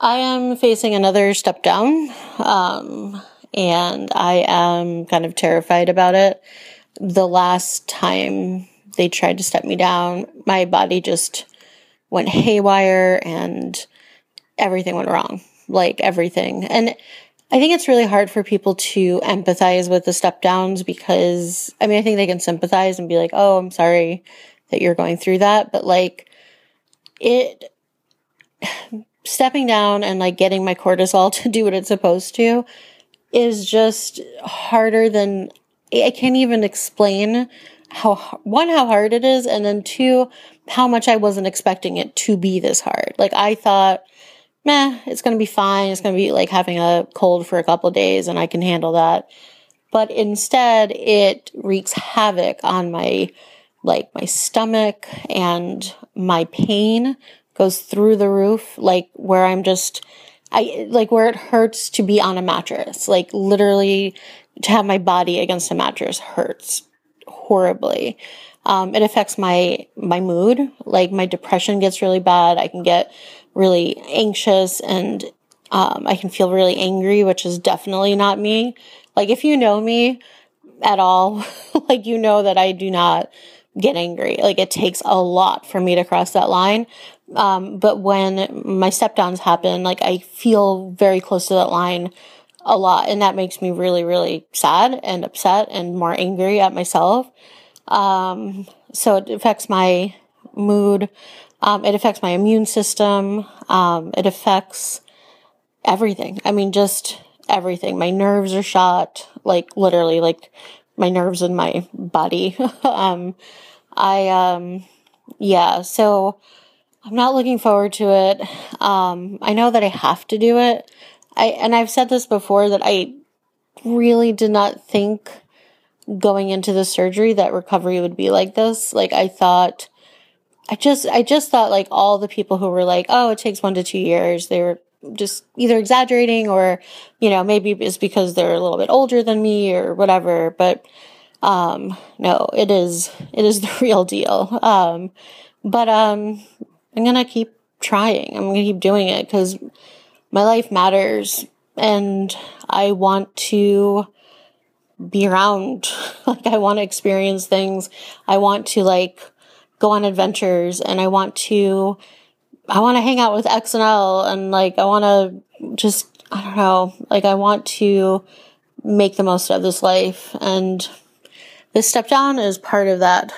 I am facing another step down, um, and I am kind of terrified about it. The last time they tried to step me down, my body just went haywire and everything went wrong. Like everything. And I think it's really hard for people to empathize with the step downs because, I mean, I think they can sympathize and be like, oh, I'm sorry that you're going through that. But like, it, stepping down and like getting my cortisol to do what it's supposed to is just harder than I can't even explain how one how hard it is and then two how much I wasn't expecting it to be this hard. Like I thought meh, it's going to be fine. It's going to be like having a cold for a couple days and I can handle that. But instead, it wreaks havoc on my like my stomach and my pain goes through the roof like where I'm just I like where it hurts to be on a mattress. Like literally to have my body against a mattress hurts horribly. Um, it affects my my mood. Like my depression gets really bad. I can get really anxious and um, I can feel really angry, which is definitely not me. Like if you know me at all, like you know that I do not get angry. Like it takes a lot for me to cross that line. Um, but when my step downs happen, like I feel very close to that line a lot, and that makes me really, really sad and upset and more angry at myself. Um, so it affects my mood. Um, it affects my immune system. Um, it affects everything. I mean, just everything. My nerves are shot, like literally, like my nerves in my body. um, I, um, yeah, so I'm not looking forward to it. Um, I know that I have to do it. I, and I've said this before that I really did not think going into the surgery that recovery would be like this. Like I thought, I just, I just thought like all the people who were like, oh, it takes one to two years, they were just either exaggerating or, you know, maybe it's because they're a little bit older than me or whatever. But, um, no, it is, it is the real deal. Um, but, um, I'm going to keep trying. I'm going to keep doing it because my life matters and I want to be around. like, I want to experience things. I want to, like, go on adventures and I want to, I want to hang out with XNL and, like, I want to just, I don't know, like, I want to make the most of this life. And this step down is part of that